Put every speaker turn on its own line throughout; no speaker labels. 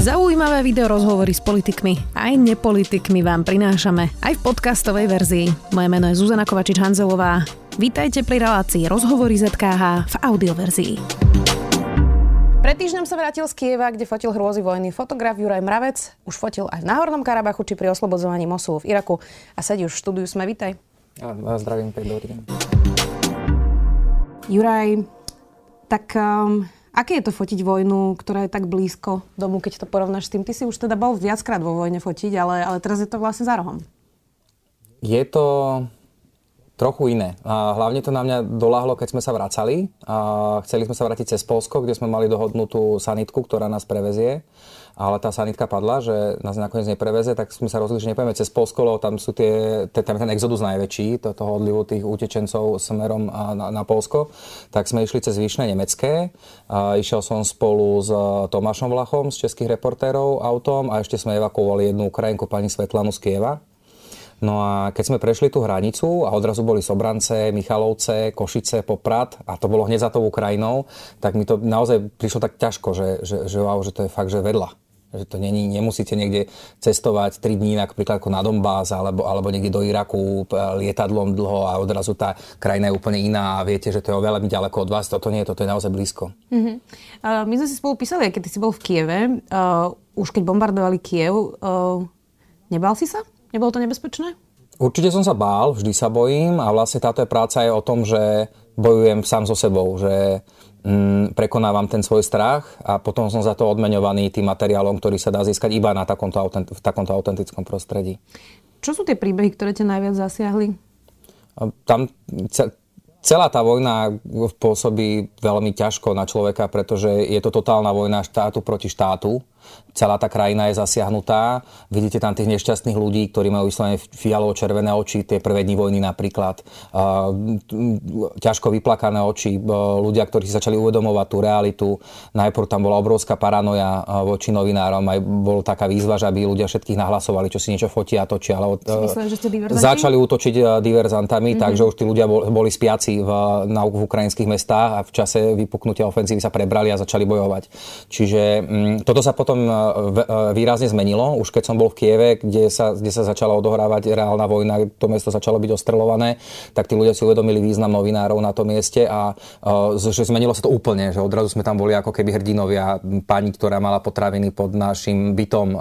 Zaujímavé video rozhovory s politikmi aj nepolitikmi vám prinášame aj v podcastovej verzii. Moje meno je Zuzana Kovačič-Hanzelová. Vítajte pri relácii Rozhovory ZKH v audioverzii. Pred týždňom sa vrátil z Kieva, kde fotil hrôzy vojny. Fotograf Juraj Mravec už fotil aj v Náhornom Karabachu či pri oslobodzovaní Mosulu v Iraku. A sedí už v štúdiu Sme, vítaj.
Ja, zdravím, pekný dobrý deň.
Juraj, tak um, aké je to fotiť vojnu, ktorá je tak blízko domu, keď to porovnáš s tým? Ty si už teda bol viackrát vo vojne fotiť, ale, ale teraz je to vlastne za rohom.
Je to trochu iné. A hlavne to na mňa doláhlo, keď sme sa vracali. A chceli sme sa vrátiť cez Polsko, kde sme mali dohodnutú sanitku, ktorá nás prevezie ale tá sanitka padla, že nás nakoniec nepreveze, tak sme sa rozhodli, že nepojeme cez Polsko, lebo tam sú tie, tam ten exodus najväčší, to, toho odlivu tých utečencov smerom na, na Polsko. Tak sme išli cez Výšne nemecké. A išiel som spolu s Tomášom Vlachom z českých reportérov autom a ešte sme evakuovali jednu Ukrajinku, pani Svetlanu z Kieva. No a keď sme prešli tú hranicu a odrazu boli Sobrance, Michalovce, Košice, Poprad a to bolo hneď za tou Ukrajinou, tak mi to naozaj prišlo tak ťažko, že, že, že, wow, že to je fakt, že vedľa. Že to není, nemusíte niekde cestovať 3 dní napríklad ako na Donbass alebo, alebo niekde do Iraku lietadlom dlho a odrazu tá krajina je úplne iná a viete, že to je oveľa ďaleko od vás. Toto nie, toto je naozaj blízko.
Uh-huh. Uh, my sme si spolu písali, keď si bol v Kieve, uh, už keď bombardovali Kiev, uh, nebal si sa? Nebolo to nebezpečné?
Určite som sa bál, vždy sa bojím a vlastne táto práca je o tom, že bojujem sám so sebou, že mm, prekonávam ten svoj strach a potom som za to odmeňovaný tým materiálom, ktorý sa dá získať iba na takomto, v takomto autentickom prostredí.
Čo sú tie príbehy, ktoré ťa najviac zasiahli?
Tam celá tá vojna pôsobí veľmi ťažko na človeka, pretože je to totálna vojna štátu proti štátu celá tá krajina je zasiahnutá. Vidíte tam tých nešťastných ľudí, ktorí majú vyslovene fialovo-červené oči, tie prvé dni vojny napríklad. Ťažko vyplakané oči, ľudia, ktorí si začali uvedomovať tú realitu. Najprv tam bola obrovská paranoja voči novinárom, aj bola taká výzva, že aby ľudia všetkých nahlasovali, čo si niečo fotia a točia. Ale
Myslím, ste
začali útočiť diverzantami, mm-hmm. takže už tí ľudia boli spiaci v, na, v ukrajinských mestách a v čase vypuknutia ofenzívy sa prebrali a začali bojovať. Čiže m, toto sa potom potom e, e, výrazne zmenilo. Už keď som bol v Kieve, kde sa, kde sa začala odohrávať reálna vojna, to mesto začalo byť ostrelované, tak tí ľudia si uvedomili význam novinárov na tom mieste a e, že zmenilo sa to úplne, že odrazu sme tam boli ako keby hrdinovia. Pani, ktorá mala potraviny pod našim bytom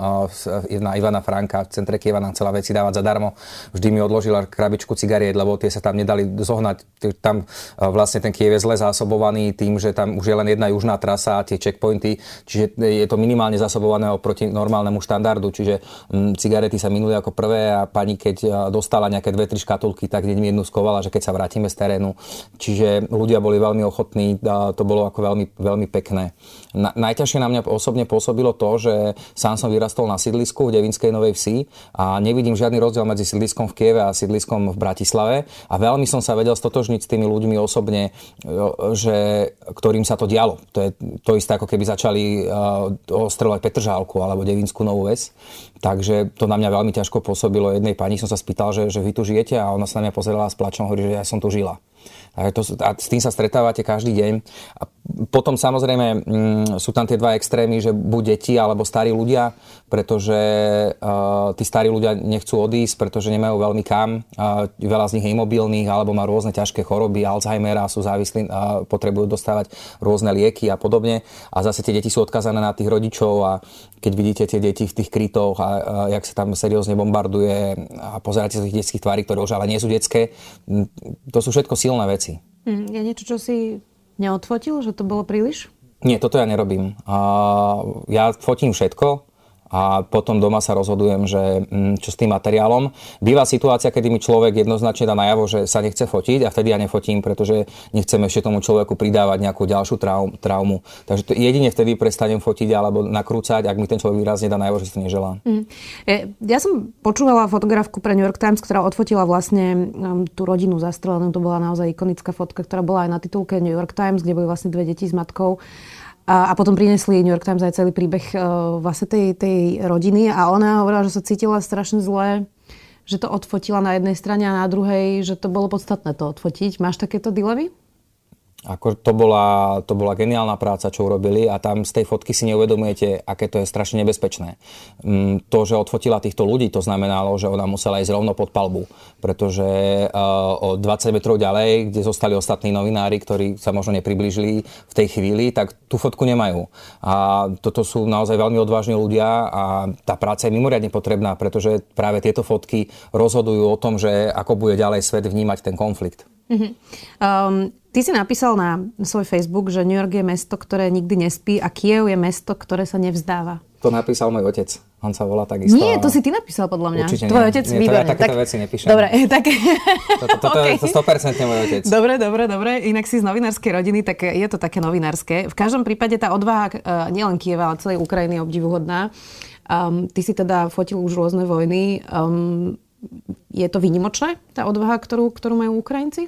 na Ivana Franka v centre Kieva nám chcela veci dávať zadarmo. Vždy mi odložila krabičku cigariet, lebo tie sa tam nedali zohnať. Tam vlastne ten Kiev je zle zásobovaný tým, že tam už je len jedna južná trasa a tie checkpointy, čiže je to minimálne zasobované oproti normálnemu štandardu, čiže m, mm, cigarety sa minuli ako prvé a pani keď dostala nejaké dve, tri škatulky, tak hneď mi jednu skovala, že keď sa vrátime z terénu. Čiže ľudia boli veľmi ochotní, to bolo ako veľmi, veľmi pekné. Na, najťažšie na mňa osobne pôsobilo to, že sám som vyrastol na sídlisku v Devinskej Novej Vsi a nevidím žiadny rozdiel medzi sídliskom v Kieve a sídliskom v Bratislave a veľmi som sa vedel stotožniť s tými ľuďmi osobne, že, ktorým sa to dialo. To je to isté, ako keby začali uh, kontrolovať Petržálku alebo Devinskú Novú Ves. Takže to na mňa veľmi ťažko pôsobilo. Jednej pani som sa spýtal, že, že vy tu žijete a ona sa na mňa pozerala s plačom a hovorí, že ja som tu žila. A, to, a s tým sa stretávate každý deň. A potom samozrejme mm, sú tam tie dva extrémy, že buď deti alebo starí ľudia, pretože uh, tí starí ľudia nechcú odísť, pretože nemajú veľmi kam. Uh, veľa z nich je imobilných alebo má rôzne ťažké choroby, Alzheimera, sú závislí uh, potrebujú dostávať rôzne lieky a podobne. A zase tie deti sú odkazané na tých rodičov a keď vidíte tie deti v tých krytoch a, a jak sa tam seriózne bombarduje a pozeráte sa tých detských tvári, ktoré už ale nie sú detské, to sú všetko silné veci.
Mm, je niečo, čo si neodfotil, že to bolo príliš?
Nie, toto ja nerobím. Ja fotím všetko, a potom doma sa rozhodujem, že mm, čo s tým materiálom. Býva situácia, kedy mi človek jednoznačne dá najavo, že sa nechce fotiť a vtedy ja nefotím, pretože nechcem ešte tomu človeku pridávať nejakú ďalšiu traumu. Takže to jedine vtedy prestanem fotiť alebo nakrúcať, ak mi ten človek výrazne dá najavo, že si to neželá. Mm.
Ja som počúvala fotografku pre New York Times, ktorá odfotila vlastne um, tú rodinu zastrelenú. To bola naozaj ikonická fotka, ktorá bola aj na titulke New York Times, kde boli vlastne dve deti s matkou. A, a potom priniesli New York Times aj celý príbeh uh, vlastne tej, tej rodiny a ona hovorila, že sa cítila strašne zle, že to odfotila na jednej strane a na druhej, že to bolo podstatné to odfotiť. Máš takéto dilevy?
Ako to, bola, to bola geniálna práca, čo urobili a tam z tej fotky si neuvedomujete, aké to je strašne nebezpečné. Mm, to, že odfotila týchto ľudí, to znamenalo, že ona musela ísť rovno pod palbu, pretože uh, o 20 metrov ďalej, kde zostali ostatní novinári, ktorí sa možno nepriblížili v tej chvíli, tak tú fotku nemajú. A toto sú naozaj veľmi odvážni ľudia a tá práca je mimoriadne potrebná, pretože práve tieto fotky rozhodujú o tom, že ako bude ďalej svet vnímať ten konflikt. Mm-hmm.
Um, ty si napísal na svoj Facebook, že New York je mesto, ktoré nikdy nespí a Kiev je mesto, ktoré sa nevzdáva.
To napísal môj otec. On sa volá takisto.
Nie, to si ty napísal podľa mňa.
Určite
Tvoj
nie.
otec
nie,
výborné.
Ja takéto tak... veci nepíšem.
Dobre, tak...
Toto, to, okay. to, to 100% môj otec.
Dobre, dobre, dobre. Inak si z novinárskej rodiny, tak je to také novinárske. V každom prípade tá odvaha uh, nielen Kieva, ale celej Ukrajiny je obdivuhodná. Um, ty si teda fotil už rôzne vojny. Um, je to výnimočné, tá odvaha, ktorú, ktorú majú Ukrajinci?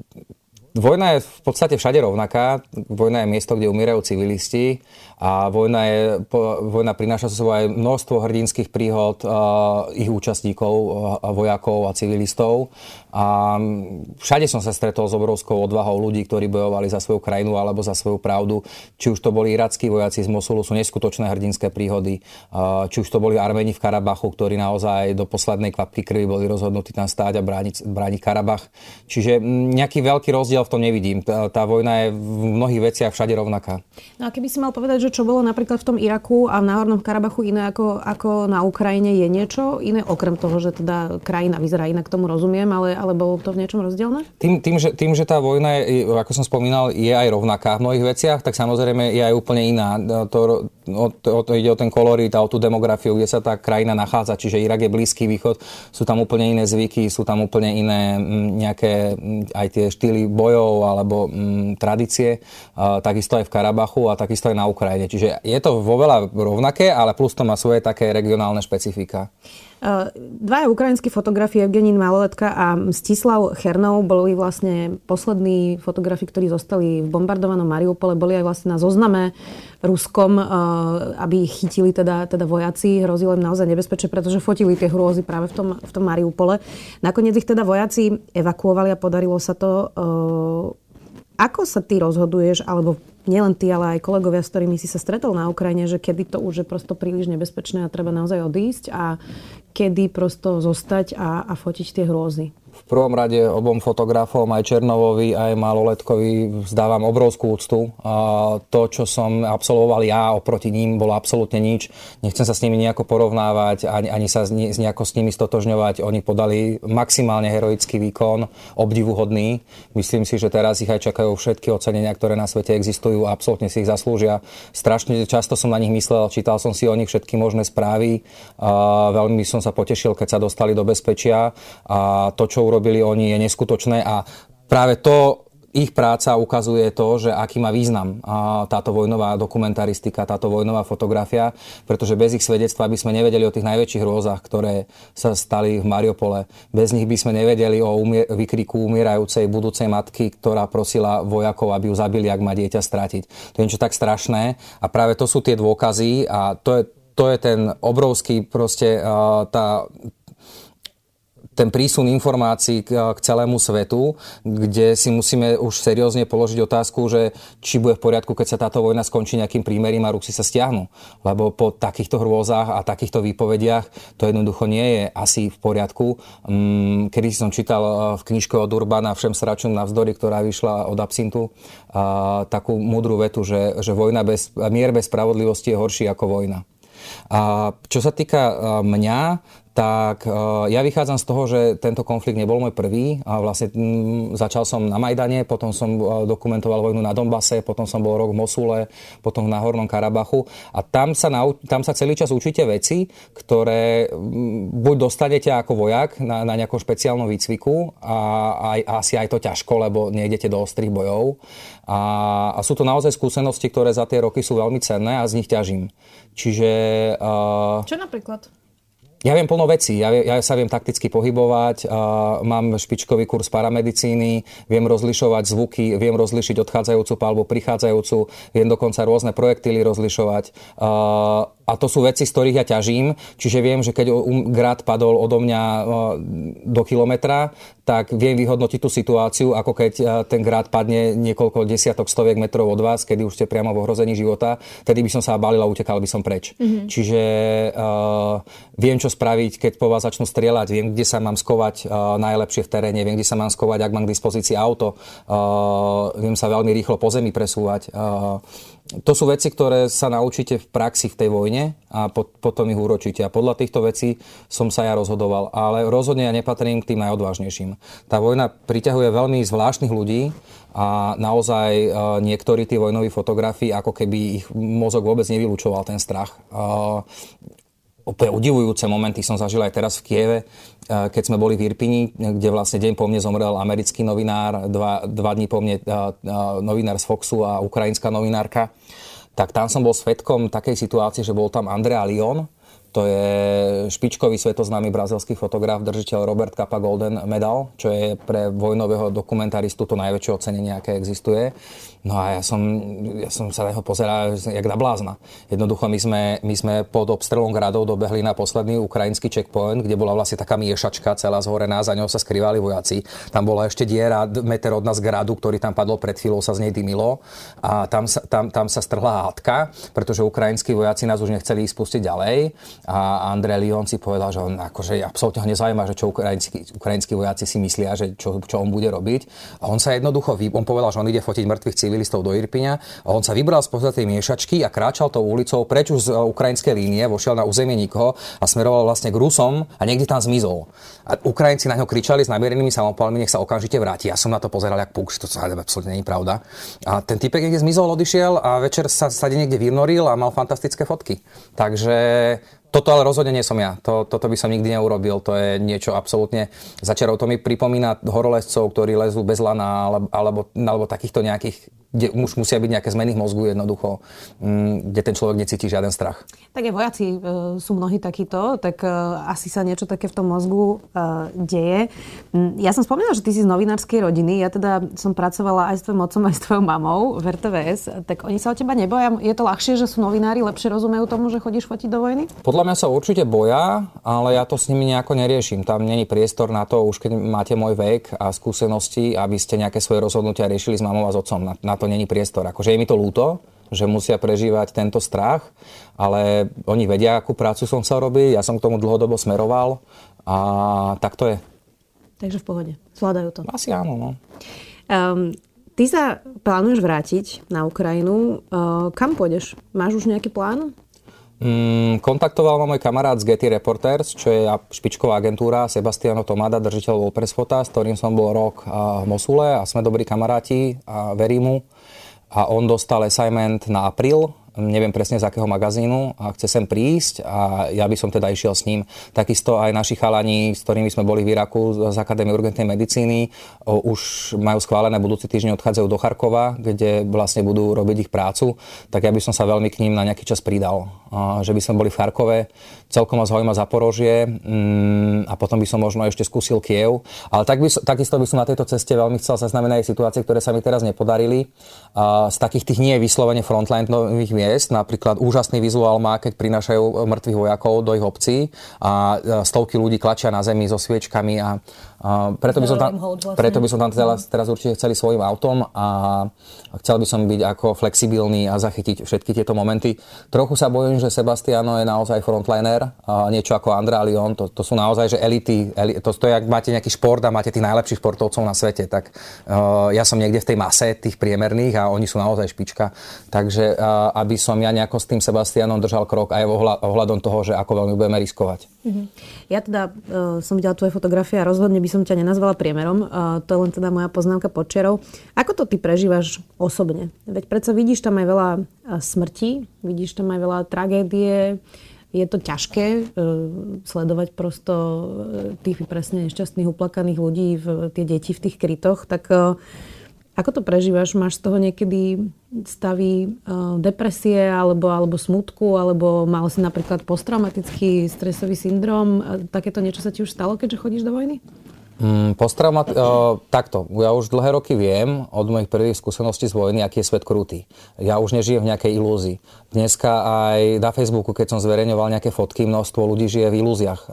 Vojna je v podstate všade rovnaká. Vojna je miesto, kde umierajú civilisti a vojna, je, vojna prináša so sebou aj množstvo hrdinských príhod uh, ich účastníkov, uh, vojakov a civilistov. A všade som sa stretol s obrovskou odvahou ľudí, ktorí bojovali za svoju krajinu alebo za svoju pravdu. Či už to boli irackí vojaci z Mosulu, sú neskutočné hrdinské príhody. Uh, či už to boli Armeni v Karabachu, ktorí naozaj do poslednej kvapky krvi boli rozhodnutí tam stáť a brániť, brániť Karabach. Čiže nejaký veľký rozdiel v tom nevidím. Tá, tá vojna je v mnohých veciach všade rovnaká.
No a keby si mal povedať, že čo bolo napríklad v tom Iraku a v Náhornom Karabachu iné ako, ako na Ukrajine, je niečo iné, okrem toho, že teda krajina vyzerá inak, tomu rozumiem, ale, ale bolo to v niečom rozdielne?
Tým, tým, že, tým, že tá vojna, je, ako som spomínal, je aj rovnaká v mnohých veciach, tak samozrejme je aj úplne iná. To, o, to, to ide o ten kolorit a o tú demografiu, kde sa tá krajina nachádza. Čiže Irak je Blízky východ, sú tam úplne iné zvyky, sú tam úplne iné nejaké aj tie štýly bojov alebo m, tradície. A, takisto aj v Karabachu a takisto aj na Ukrajine. Čiže je to vo veľa rovnaké, ale plus to má svoje také regionálne špecifika.
Dvaja ukrajinskí fotografie, Evgenín Maloletka a Stislav Chernov, boli vlastne poslední fotografi, ktorí zostali v bombardovanom Mariupole, boli aj vlastne na zozname Ruskom, aby ich chytili teda, teda vojaci. Hrozilo im naozaj nebezpečie, pretože fotili tie hrôzy práve v tom, v tom Mariupole. Nakoniec ich teda vojaci evakuovali a podarilo sa to. Ako sa ty rozhoduješ, alebo nielen ty, ale aj kolegovia, s ktorými si sa stretol na Ukrajine, že kedy to už je prosto príliš nebezpečné a treba naozaj odísť a kedy prosto zostať a, a fotiť tie hrôzy?
V prvom rade obom fotografom, aj Černovovi, aj Maloletkovi, vzdávam obrovskú úctu. To, čo som absolvoval ja oproti ním, bolo absolútne nič. Nechcem sa s nimi nejako porovnávať, ani, ani sa z, nejako s nimi stotožňovať. Oni podali maximálne heroický výkon, obdivuhodný. Myslím si, že teraz ich aj čakajú všetky ocenenia, ktoré na svete existujú a absolútne si ich zaslúžia. Strašne často som na nich myslel, čítal som si o nich všetky možné správy. Veľmi som sa potešil, keď sa dostali do bezpečia. A to, čo urobili oni, je neskutočné a práve to ich práca ukazuje to, že aký má význam táto vojnová dokumentaristika, táto vojnová fotografia, pretože bez ich svedectva by sme nevedeli o tých najväčších hrôzach, ktoré sa stali v Mariupole. Bez nich by sme nevedeli o umier- vykriku umierajúcej budúcej matky, ktorá prosila vojakov, aby ju zabili, ak má dieťa stratiť. To je niečo tak strašné a práve to sú tie dôkazy a to je, to je ten obrovský proste tá, ten prísun informácií k, k celému svetu, kde si musíme už seriózne položiť otázku, že či bude v poriadku, keď sa táto vojna skončí nejakým prímerím a Rusi sa stiahnu. Lebo po takýchto hrôzach a takýchto výpovediach to jednoducho nie je asi v poriadku. Mm, kedy som čítal e, v knižke od Urbana Všem sračom navzdory, ktorá vyšla od Absintu, takú múdru vetu, že, že vojna bez, mier bez spravodlivosti je horší ako vojna. A čo sa týka e, mňa, tak e, ja vychádzam z toho, že tento konflikt nebol môj prvý. A vlastne začal som na Majdane, potom som e, dokumentoval vojnu na Donbase, potom som bol rok v Mosule, potom na Hornom Karabachu. A tam sa, nau, tam sa celý čas učíte veci, ktoré buď dostanete ako vojak na, na nejakom špeciálnom výcviku a aj, asi aj to ťažko, lebo nejdete do ostrých bojov. A, a sú to naozaj skúsenosti, ktoré za tie roky sú veľmi cenné a z nich ťažím. Čiže...
Uh, Čo napríklad?
Ja viem plno vecí, ja, ja sa viem takticky pohybovať, uh, mám špičkový kurz paramedicíny, viem rozlišovať zvuky, viem rozlišiť odchádzajúcu palbu, prichádzajúcu, viem dokonca rôzne projektily rozlišovať. A a to sú veci, z ktorých ja ťažím. Čiže viem, že keď grad padol odo mňa do kilometra, tak viem vyhodnotiť tú situáciu, ako keď ten grad padne niekoľko desiatok, stoviek metrov od vás, kedy už ste priamo v ohrození života. Tedy by som sa balil a utekal by som preč. Mm-hmm. Čiže uh, viem, čo spraviť, keď po vás začnú strieľať, viem, kde sa mám skovať uh, najlepšie v teréne, viem, kde sa mám skovať, ak mám k dispozícii auto, uh, viem sa veľmi rýchlo po zemi presúvať. Uh, to sú veci, ktoré sa naučíte v praxi v tej vojne a po, potom ich úročíte. A podľa týchto vecí som sa ja rozhodoval. Ale rozhodne ja nepatrím k tým najodvážnejším. Tá vojna priťahuje veľmi zvláštnych ľudí a naozaj uh, niektorí tí vojnoví fotografii, ako keby ich mozog vôbec nevylúčoval ten strach. Uh, úplne udivujúce momenty som zažil aj teraz v Kieve, e, keď sme boli v Irpini, kde vlastne deň po mne zomrel americký novinár, dva, dva dní po mne e, e, novinár z Foxu a ukrajinská novinárka. Tak tam som bol svetkom takej situácie, že bol tam Andrea Lyon, to je špičkový svetoznámy brazilský fotograf, držiteľ Robert Capa Golden Medal, čo je pre vojnového dokumentaristu to najväčšie ocenenie, aké existuje. No a ja som, ja som sa na neho pozeral jak na blázna. Jednoducho my sme, my sme pod obstrelom gradov dobehli na posledný ukrajinský checkpoint, kde bola vlastne taká miešačka celá zhorená, za ňou sa skrývali vojaci. Tam bola ešte diera meter od nás gradu, ktorý tam padol pred chvíľou, sa z nej dymilo. A tam sa, tam, tam sa strhla hádka, pretože ukrajinskí vojaci nás už nechceli spustiť ďalej. A Andrej Lyon si povedal, že on akože absolútne ho nezaujíma, že čo ukrajinskí, ukrajinskí vojaci si myslia, že čo, čo on bude robiť. A on sa jednoducho, on povedal, že on ide fotiť mŕtvych civilistov do Irpiňa a on sa vybral z tej miešačky a kráčal tou ulicou preč z e, ukrajinskej línie, vošiel na územie nikoho a smeroval vlastne k Rusom a niekde tam zmizol. A Ukrajinci na ňo kričali s namierenými samopalmi, nech sa okamžite vráti. Ja som na to pozeral jak puk, to sa absolútne nie pravda. A ten typek niekde zmizol, odišiel a večer sa, sa niekde vynoril a mal fantastické fotky. Takže toto ale rozhodne nie som ja. To, toto by som nikdy neurobil. To je niečo absolútne začarov. To mi pripomína horolezcov, ktorí lezú bez lana alebo, alebo, alebo takýchto nejakých kde už musia byť nejaké zmeny v mozgu jednoducho, mm, kde ten človek necíti žiaden strach.
Tak aj vojaci e, sú mnohí takíto, tak e, asi sa niečo také v tom mozgu e, deje. Mm, ja som spomínala, že ty si z novinárskej rodiny, ja teda som pracovala aj s tvojim otcom, aj s tvojou mamou v RTVS, tak oni sa o teba neboja? Je to ľahšie, že sú novinári, lepšie rozumejú tomu, že chodíš fotiť do vojny?
Podľa mňa sa určite boja, ale ja to s nimi nejako neriešim. Tam není priestor na to, už keď máte môj vek a skúsenosti, aby ste nejaké svoje rozhodnutia riešili s mamou a s otcom. Na, na to není priestor. Akože je mi to ľúto, že musia prežívať tento strach, ale oni vedia, akú prácu som sa robiť, ja som k tomu dlhodobo smeroval a tak to je.
Takže v pohode. Zvládajú to.
Asi áno, no.
Um, ty sa plánuješ vrátiť na Ukrajinu. Uh, kam pôjdeš? Máš už nejaký plán?
Mm, kontaktoval ma môj kamarát z Getty Reporters, čo je špičková agentúra, Sebastiano Tomada, držiteľ Press Fota, s ktorým som bol rok v Mosule a sme dobrí kamaráti a verím mu. A on dostal assignment na apríl neviem presne z akého magazínu a chce sem prísť a ja by som teda išiel s ním. Takisto aj naši chalani, s ktorými sme boli v Iraku z Akadémie urgentnej medicíny, už majú schválené budúci týždeň odchádzajú do Charkova, kde vlastne budú robiť ich prácu, tak ja by som sa veľmi k ním na nejaký čas pridal. Že by sme boli v Charkove, celkom ma zaujíma Zaporožie mm, a potom by som možno ešte skúsil Kiev. Ale tak by, takisto by som na tejto ceste veľmi chcel zaznamenať aj situácie, ktoré sa mi teraz nepodarili. Z takých tých nie vyslovene frontlineových miest. Napríklad úžasný vizuál má, keď prinášajú mŕtvych vojakov do ich obcí a stovky ľudí klačia na zemi so sviečkami a, a preto, by som tam, vlastne. preto by som tam teraz, teraz určite chceli svojim autom a chcel by som byť ako flexibilný a zachytiť všetky tieto momenty. Trochu sa bojím, že Sebastiano je naozaj frontliner, niečo ako Andrea Lyon, to, to sú naozaj že elity, elity to, to je, ak máte nejaký šport a máte tých najlepších športovcov na svete, tak uh, ja som niekde v tej mase tých priemerných a oni sú naozaj špička. Takže uh, aby som ja nejako s tým Sebastianom držal krok aj ohľadom toho, že ako veľmi budeme riskovať. Mm-hmm.
Ja teda uh, som videla tvoje fotografie a rozhodne by som ťa nenazvala priemerom. To je len teda moja poznámka podčerov. Ako to ty prežívaš osobne? Veď predsa vidíš tam aj veľa smrti, vidíš tam aj veľa tragédie, je to ťažké uh, sledovať prosto tých presne nešťastných, uplakaných ľudí, v, tie deti v tých krytoch, tak uh, ako to prežívaš? Máš z toho niekedy stavy depresie alebo, alebo smutku, alebo mal si napríklad posttraumatický stresový syndrom? Takéto niečo sa ti už stalo, keďže chodíš do vojny?
Mm, Postraumat, uh, takto, ja už dlhé roky viem od mojich prvých skúseností z vojny, aký je svet krutý. Ja už nežijem v nejakej ilúzii. Dneska aj na Facebooku, keď som zverejňoval nejaké fotky, množstvo ľudí žije v ilúziách.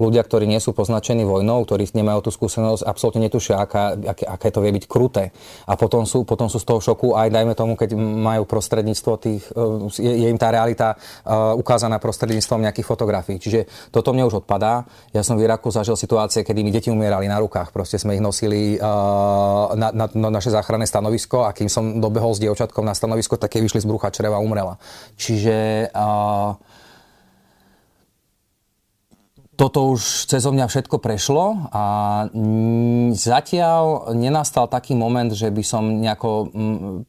Ľudia, ktorí nie sú poznačení vojnou, ktorí nemajú tú skúsenosť, absolútne netušia, aká, aké, aké to vie byť kruté. A potom sú, potom sú z toho šoku aj, dajme tomu, keď majú prostredníctvo tých, uh, je, je im tá realita uh, ukázaná prostredníctvom nejakých fotografií. Čiže toto mne už odpadá. Ja som v Iraku zažil situácie, kedy mi deti umierali na rukách. Proste sme ich nosili uh, na, na, na naše záchranné stanovisko a kým som dobehol s dievčatkom na stanovisko, tak jej vyšli z brucha čreva umrela. Čiže toto už cez mňa všetko prešlo a zatiaľ nenastal taký moment, že by som nejako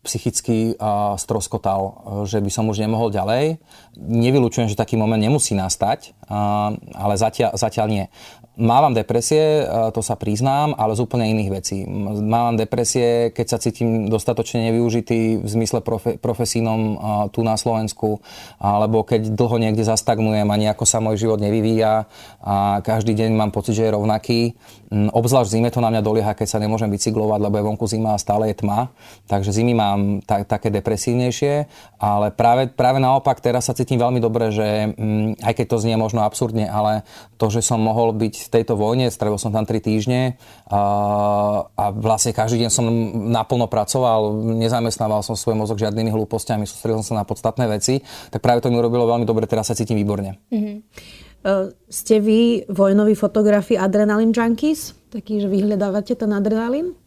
psychicky stroskotal, že by som už nemohol ďalej. Nevylučujem, že taký moment nemusí nastať, ale zatiaľ, zatiaľ nie. Mávam depresie, to sa priznám, ale z úplne iných vecí. Mávam depresie, keď sa cítim dostatočne nevyužitý v zmysle profe, profesínom tu na Slovensku, alebo keď dlho niekde zastagnujem a nejako sa môj život nevyvíja a každý deň mám pocit, že je rovnaký. Obzvlášť zime to na mňa dolieha, keď sa nemôžem bicyklovať, lebo je vonku zima a stále je tma. Takže zimy mám ta, také depresívnejšie, ale práve, práve naopak teraz sa cítim veľmi dobre, že aj keď to znie možno absurdne, ale to, že som mohol byť tejto vojne, strávil som tam 3 týždne a, a vlastne každý deň som naplno pracoval, nezamestnával som svoj mozog žiadnymi hlúpostiami, sústredil som sa na podstatné veci, tak práve to mi urobilo veľmi dobre, teraz sa cítim výborne. Mm-hmm.
Ste vy vojnoví fotografi Adrenalin Junkies? Taký, že vyhľadávate ten adrenalín?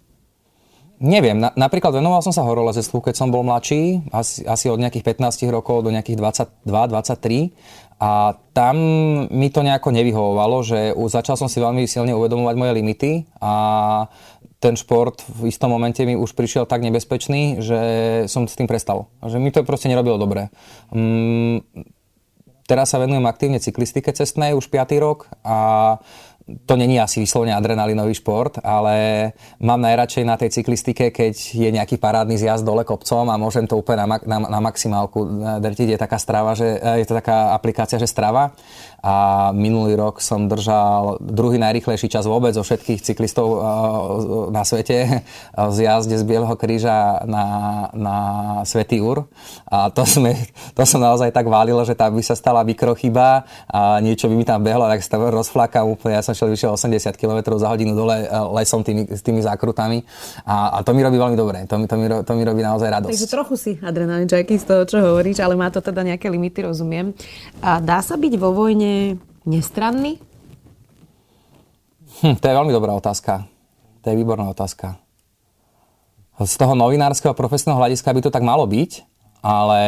Neviem, na, napríklad venoval som sa horolezectvu, keď som bol mladší, asi, asi od nejakých 15 rokov do nejakých 22-23 a tam mi to nejako nevyhovovalo, že začal som si veľmi silne uvedomovať moje limity a ten šport v istom momente mi už prišiel tak nebezpečný, že som s tým prestal. Že mi to proste nerobilo dobre. Mm, teraz sa venujem aktívne cyklistike cestnej už 5. rok a to není asi vyslovene adrenalinový šport, ale mám najradšej na tej cyklistike, keď je nejaký parádny zjazd dole kopcom a môžem to úplne na, na, na maximálku drtiť. Je taká strava, že, je to taká aplikácia, že strava a minulý rok som držal druhý najrychlejší čas vôbec zo všetkých cyklistov na svete z jazde z Bieleho kríža na, na Svetý Úr. A to, sme, to som naozaj tak válil, že tam by sa stala mikrochyba a niečo by mi tam behlo, tak sa tam rozflákam úplne. Ja som šiel vyše 80 km za hodinu dole lesom tými, s tými zákrutami a, a to mi robí veľmi dobre. To mi, to mi, to mi robí naozaj radosť.
Takže trochu si adrenalin z toho, čo hovoríš, ale má to teda nejaké limity, rozumiem. A dá sa byť vo vojne nestranný?
Hm, to je veľmi dobrá otázka. To je výborná otázka. Z toho novinárskeho profesného hľadiska by to tak malo byť, ale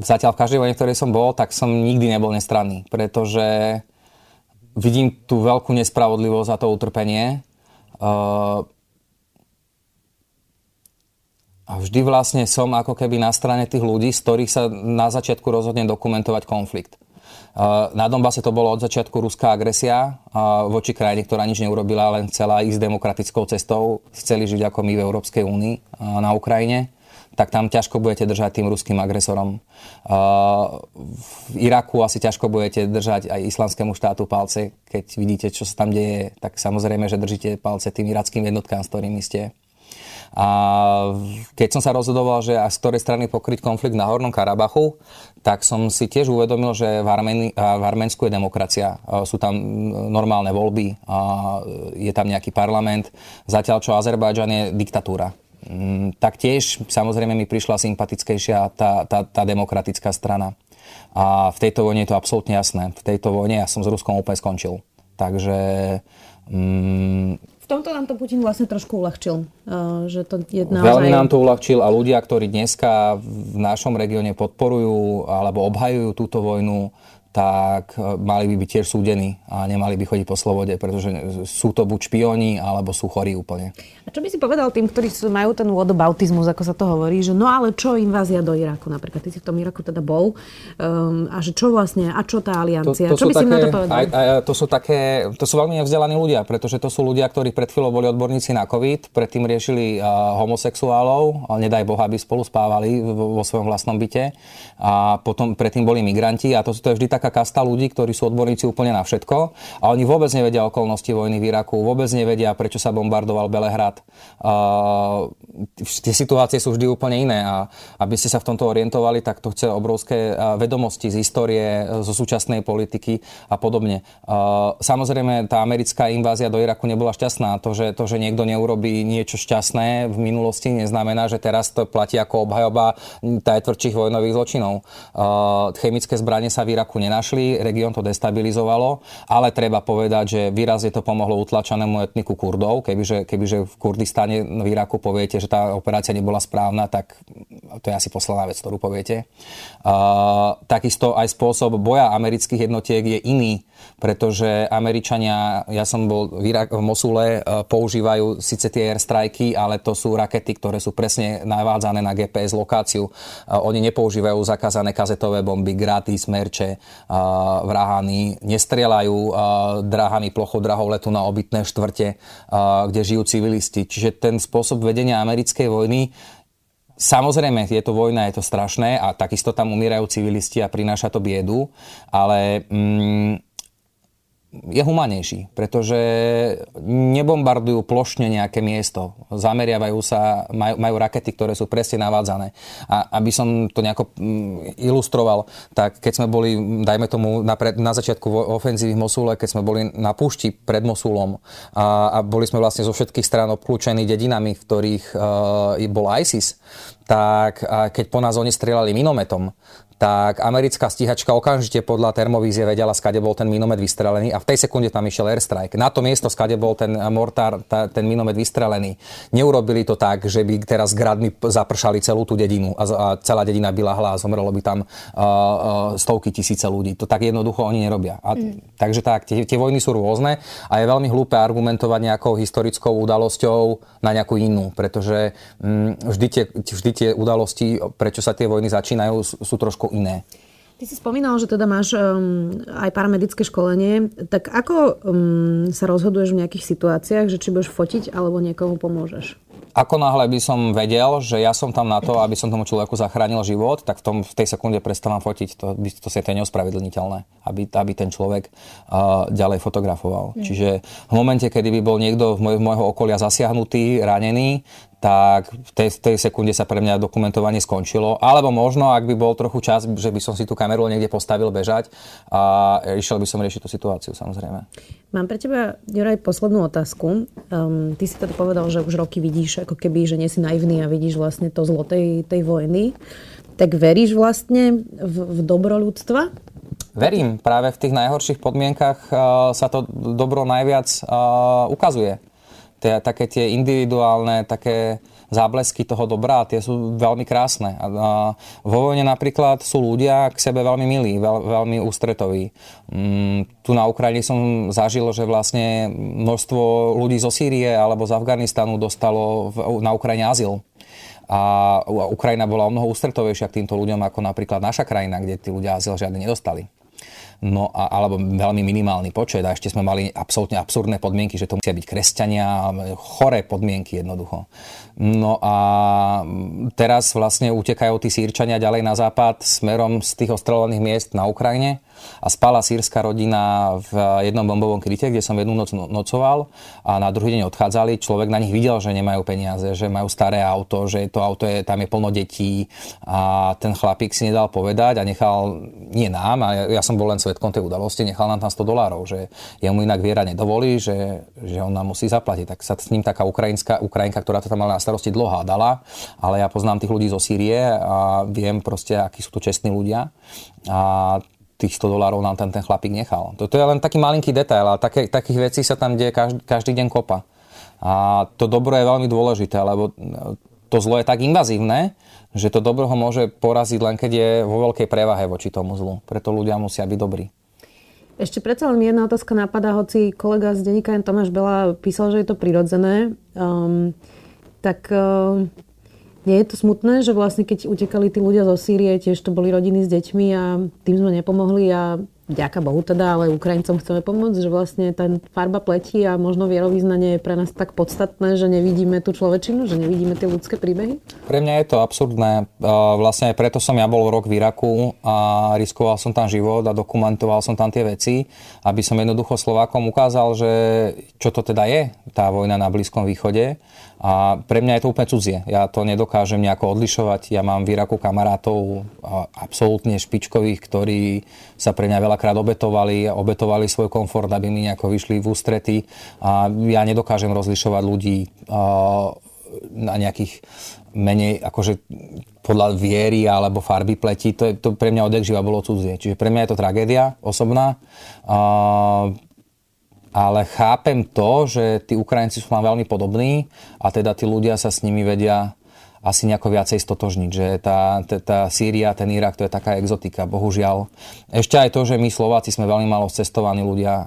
zatiaľ v každej vojne, ktorej som bol, tak som nikdy nebol nestranný, pretože vidím tú veľkú nespravodlivosť a to utrpenie. Uh, a vždy vlastne som ako keby na strane tých ľudí, z ktorých sa na začiatku rozhodne dokumentovať konflikt. Na Donbase to bolo od začiatku ruská agresia voči krajine, ktorá nič neurobila, len chcela ísť demokratickou cestou, chceli žiť ako my v Európskej únii na Ukrajine tak tam ťažko budete držať tým ruským agresorom. V Iraku asi ťažko budete držať aj islamskému štátu palce. Keď vidíte, čo sa tam deje, tak samozrejme, že držíte palce tým irackým jednotkám, s ktorými ste. A keď som sa rozhodoval, že z ktorej strany pokryť konflikt na Hornom Karabachu, tak som si tiež uvedomil, že v, Armeni, v Arménsku je demokracia. Sú tam normálne voľby, je tam nejaký parlament, zatiaľ čo Azerbajdžan je diktatúra. Mm, tak tiež samozrejme mi prišla sympatickejšia tá, tá, tá demokratická strana. A v tejto vojne je to absolútne jasné. V tejto vojne ja som s Ruskom úplne skončil. Takže mm,
v tomto nám to Putin vlastne trošku uľahčil. Uh, že to je
naozaj... Veľmi nám to uľahčil a ľudia, ktorí dneska v našom regióne podporujú alebo obhajujú túto vojnu, tak e, mali by byť tiež súdení a nemali by chodiť po slobode, pretože sú to buď špioni, alebo sú chorí úplne.
A čo by si povedal tým, ktorí majú ten whataboutismus, ako sa to hovorí, že no ale čo invázia do Iraku napríklad? Ty si v tom Iraku teda bol. Um, a že čo vlastne, a čo tá aliancia? To, to čo by také, si na to povedal? Aj, aj,
to sú také, to sú veľmi nevzdelaní ľudia, pretože to sú ľudia, ktorí pred chvíľou boli odborníci na COVID, predtým riešili uh, homosexuálov, ale nedaj Boha, aby spolu spávali vo, vo svojom vlastnom byte a potom predtým boli migranti a to, to je vždy taká nejaká kasta ľudí, ktorí sú odborníci úplne na všetko a oni vôbec nevedia okolnosti vojny v Iraku, vôbec nevedia, prečo sa bombardoval Belehrad. Uh, tie situácie sú vždy úplne iné a aby ste sa v tomto orientovali, tak to chce obrovské vedomosti z histórie, zo súčasnej politiky a podobne. Uh, samozrejme, tá americká invázia do Iraku nebola šťastná. To, že, to, že niekto neurobí niečo šťastné v minulosti, neznamená, že teraz to platí ako obhajoba najtvrdších vojnových zločinov. Uh, chemické zbranie sa v Iraku nenašli, región to destabilizovalo, ale treba povedať, že výrazne to pomohlo utlačenému etniku Kurdov. Kebyže, kebyže v Kurdistane v Iraku poviete, že tá operácia nebola správna, tak to je asi posledná vec, ktorú poviete. Uh, takisto aj spôsob boja amerických jednotiek je iný, pretože Američania, ja som bol v, Irak, v Mosule, uh, používajú síce tie airstrajky, ale to sú rakety, ktoré sú presne navádzané na GPS lokáciu. Uh, oni nepoužívajú zakázané kazetové bomby, graty, smerče, vrahany, nestrieľajú drahami plochodrahov letu na obytné štvrte, kde žijú civilisti. Čiže ten spôsob vedenia americkej vojny Samozrejme, je to vojna, je to strašné a takisto tam umierajú civilisti a prináša to biedu, ale mm, je humanejší, pretože nebombardujú plošne nejaké miesto. Zameriavajú sa, majú, majú rakety, ktoré sú presne navádzané. A aby som to nejako mm, ilustroval, tak keď sme boli, dajme tomu na, pred, na začiatku ofenzívy v Mosule, keď sme boli na púšti pred Mosulom a, a boli sme vlastne zo všetkých strán obklúčení dedinami, v ktorých uh, bol ISIS, tak keď po nás oni strieľali minometom, tak americká stíhačka okamžite podľa termovízie vedela, skade bol ten minomet vystrelený a v tej sekunde tam išiel airstrike. Na to miesto, skade bol ten mortár, ta, ten minomet vystrelený. Neurobili to tak, že by teraz gradmi zapršali celú tú dedinu a, a celá dedina by lahla a zomrelo by tam uh, uh, stovky tisíce ľudí. To tak jednoducho oni nerobia. A, mm. Takže tak, tie, tie vojny sú rôzne a je veľmi hlúpe argumentovať nejakou historickou udalosťou na nejakú inú, pretože mm, vždy, tie, vždy tie udalosti, prečo sa tie vojny začínajú, sú trošku ako iné.
Ty si spomínal, že teda máš um, aj paramedické školenie. Tak ako um, sa rozhoduješ v nejakých situáciách, že či budeš fotiť alebo niekomu pomôžeš?
Ako náhle by som vedel, že ja som tam na to, aby som tomu človeku zachránil život, tak v, tom, v tej sekunde prestávam fotiť. To, to sa je neospravedlniteľné, aby, aby ten človek uh, ďalej fotografoval. Mm. Čiže v momente, kedy by bol niekto v môjho okolia zasiahnutý, ranený, tak v tej, tej sekunde sa pre mňa dokumentovanie skončilo. Alebo možno, ak by bol trochu čas, že by som si tú kameru niekde postavil bežať a išiel by som riešiť tú situáciu, samozrejme.
Mám pre teba, Juraj, poslednú otázku. Um, ty si teda povedal, že už roky vidíš, ako keby, že nie si naivný a vidíš vlastne to zlo tej, tej vojny. Tak veríš vlastne v, v dobro ľudstva?
Verím. Práve v tých najhorších podmienkach uh, sa to dobro najviac uh, ukazuje tie, také tie individuálne, také záblesky toho dobrá, tie sú veľmi krásne. A, a vo vojne napríklad sú ľudia k sebe veľmi milí, veľ, veľmi ústretoví. Mm, tu na Ukrajine som zažil, že vlastne množstvo ľudí zo Sýrie alebo z Afganistanu dostalo v, na Ukrajine azyl. A Ukrajina bola o mnoho ústretovejšia k týmto ľuďom ako napríklad naša krajina, kde tí ľudia azyl žiadne nedostali no a, alebo veľmi minimálny počet a ešte sme mali absolútne absurdné podmienky, že to musia byť kresťania, choré podmienky jednoducho. No a teraz vlastne utekajú tí sírčania ďalej na západ smerom z tých ostrelovaných miest na Ukrajine a spala sírska rodina v jednom bombovom kryte, kde som jednu noc no-, nocoval a na druhý deň odchádzali. Človek na nich videl, že nemajú peniaze, že majú staré auto, že to auto je, tam je plno detí a ten chlapík si nedal povedať a nechal, nie nám, a ja, som bol len svetkom tej udalosti, nechal nám tam 100 dolárov, že jemu inak viera nedovolí, že, že on nám musí zaplatiť. Tak sa s ním taká ukrajinská, Ukrajinka, ktorá to tam mala na starosti, dlho hádala, ale ja poznám tých ľudí zo Sýrie a viem proste, akí sú tu čestní ľudia. A tých 100 dolárov nám ten, ten chlapík nechal. Toto je len taký malinký detail, ale také, takých vecí sa tam deje každý, každý deň kopa. A to dobro je veľmi dôležité, lebo to zlo je tak invazívne, že to dobro ho môže poraziť len keď je vo veľkej prevahe voči tomu zlu. Preto ľudia musia byť dobrí.
Ešte predsa len jedna otázka napadá, hoci kolega z denníka Tomáš Bela písal, že je to prirodzené. Um, tak um, nie je to smutné, že vlastne keď utekali tí ľudia zo Sýrie, tiež to boli rodiny s deťmi a tým sme nepomohli a ďaká Bohu teda, ale Ukrajincom chceme pomôcť, že vlastne ten farba pleti a možno vierovýznanie je pre nás tak podstatné, že nevidíme tú človečinu, že nevidíme tie ľudské príbehy?
Pre mňa je to absurdné. Vlastne aj preto som ja bol rok v Iraku a riskoval som tam život a dokumentoval som tam tie veci, aby som jednoducho Slovákom ukázal, že čo to teda je, tá vojna na Blízkom východe. A pre mňa je to úplne cudzie. Ja to nedokážem nejako odlišovať. Ja mám v Iraku kamarátov absolútne špičkových, ktorí sa pre mňa veľakrát obetovali, obetovali svoj komfort, aby mi nejako vyšli v ústrety. A ja nedokážem rozlišovať ľudí na nejakých menej akože podľa viery alebo farby pleti, to, to pre mňa odek živa bolo cudzie. Čiže pre mňa je to tragédia osobná ale chápem to, že tí Ukrajinci sú nám veľmi podobní a teda tí ľudia sa s nimi vedia asi nejako viacej stotožniť, že tá, tá, tá Sýria, ten Irak, to je taká exotika, bohužiaľ. Ešte aj to, že my Slováci sme veľmi malo cestovaní ľudia,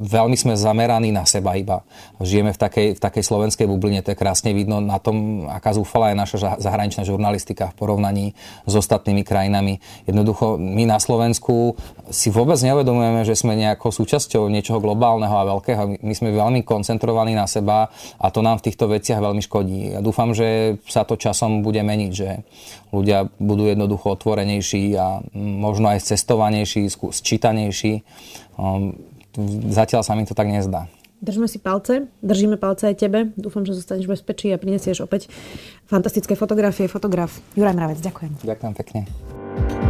veľmi sme zameraní na seba iba. Žijeme v takej, v takej slovenskej bubline, to je krásne vidno na tom, aká zúfala je naša zahraničná žurnalistika v porovnaní s ostatnými krajinami. Jednoducho, my na Slovensku si vôbec neuvedomujeme, že sme nejakou súčasťou niečoho globálneho a veľkého. My sme veľmi koncentrovaní na seba a to nám v týchto veciach veľmi škodí. Ja dúfam, že sa to časom bude meniť, že ľudia budú jednoducho otvorenejší a možno aj cestovanejší, sčítanejší. Um, zatiaľ sa mi to tak nezdá.
Držme si palce, držíme palce aj tebe. Dúfam, že zostaneš v bezpečí a prinesieš opäť fantastické fotografie. Fotograf Juraj Mravec, ďakujem.
Ďakujem pekne.